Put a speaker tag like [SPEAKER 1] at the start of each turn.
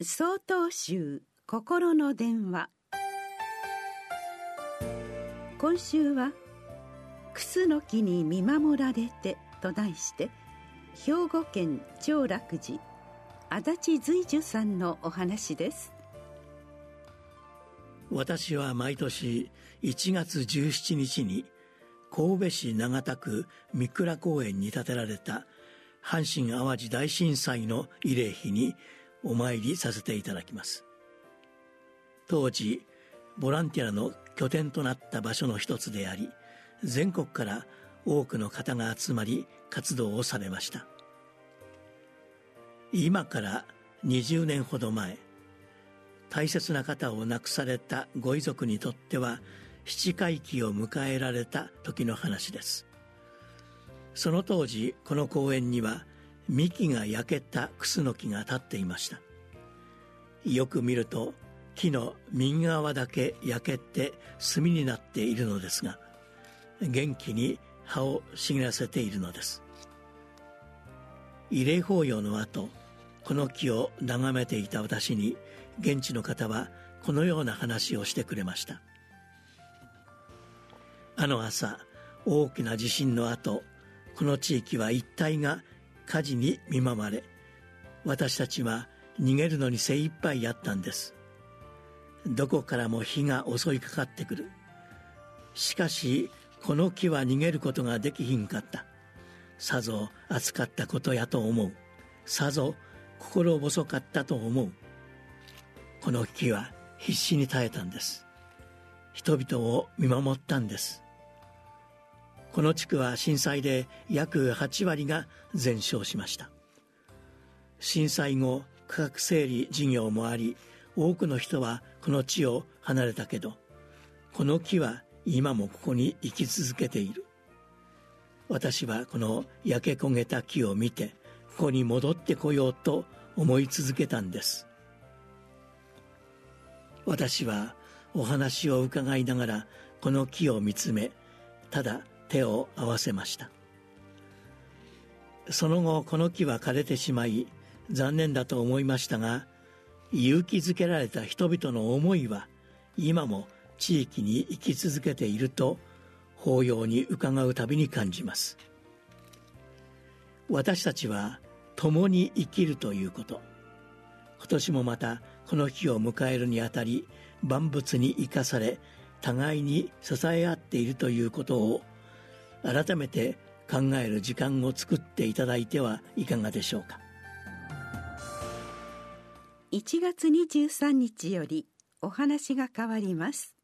[SPEAKER 1] 総統集心の電話。今週は「楠の木に見守られて」と題して兵庫県長楽寺足立随樹さんのお話です。
[SPEAKER 2] 私は毎年1月17日に神戸市長田区三倉公園に建てられた阪神・淡路大震災の慰霊碑にお参りさせていただきます。当時ボランティアの拠点となった場所の一つであり全国から多くの方が集まり活動をされました。今から20年ほど前大切な方を亡くされたご遺族にとっては七回忌を迎えられた時の話です。その当時この公園には幹が焼けたクスノキが立っていました。よく見ると木の右側だけ焼けて炭になっているのですが元気に葉を茂らせているのです。慰霊法要の後この木を眺めていた私に現地の方はこのような話をしてくれました。あの朝大きな地震の後この地域は一帯が火事に見舞われ私たちは逃げるのに精一杯やったんです。どこからも火が襲いかかってくる。しかしこの木は逃げることができひんかった。さぞ暑かったことやと思う。さぞ心細かったと思う。この木は必死に耐えたんです。人々を見守ったんです。この地区は震災で約8割が全焼しました。震災後区画整理事業もあり多くの人はこの地を離れたけどこの木は今もここに生き続けている。私はこの焼け焦げた木を見てここに戻ってこようと思い続けたんです。私はお話を伺いながらこの木を見つめただ手を合わせました。その後この木は枯れてしまい残念だと思いましたが勇気づけられた人々の思いは今も地域に生き続けていると法要に伺うたびに感じます。私たちは共に生きるということ。今年もまたこの日を迎えるにあたり万物に生かされ互いに支え合っているということを改めて考える時間を作っていただいてはいかがでしょうか。
[SPEAKER 1] 1月23日よりお話が変わります。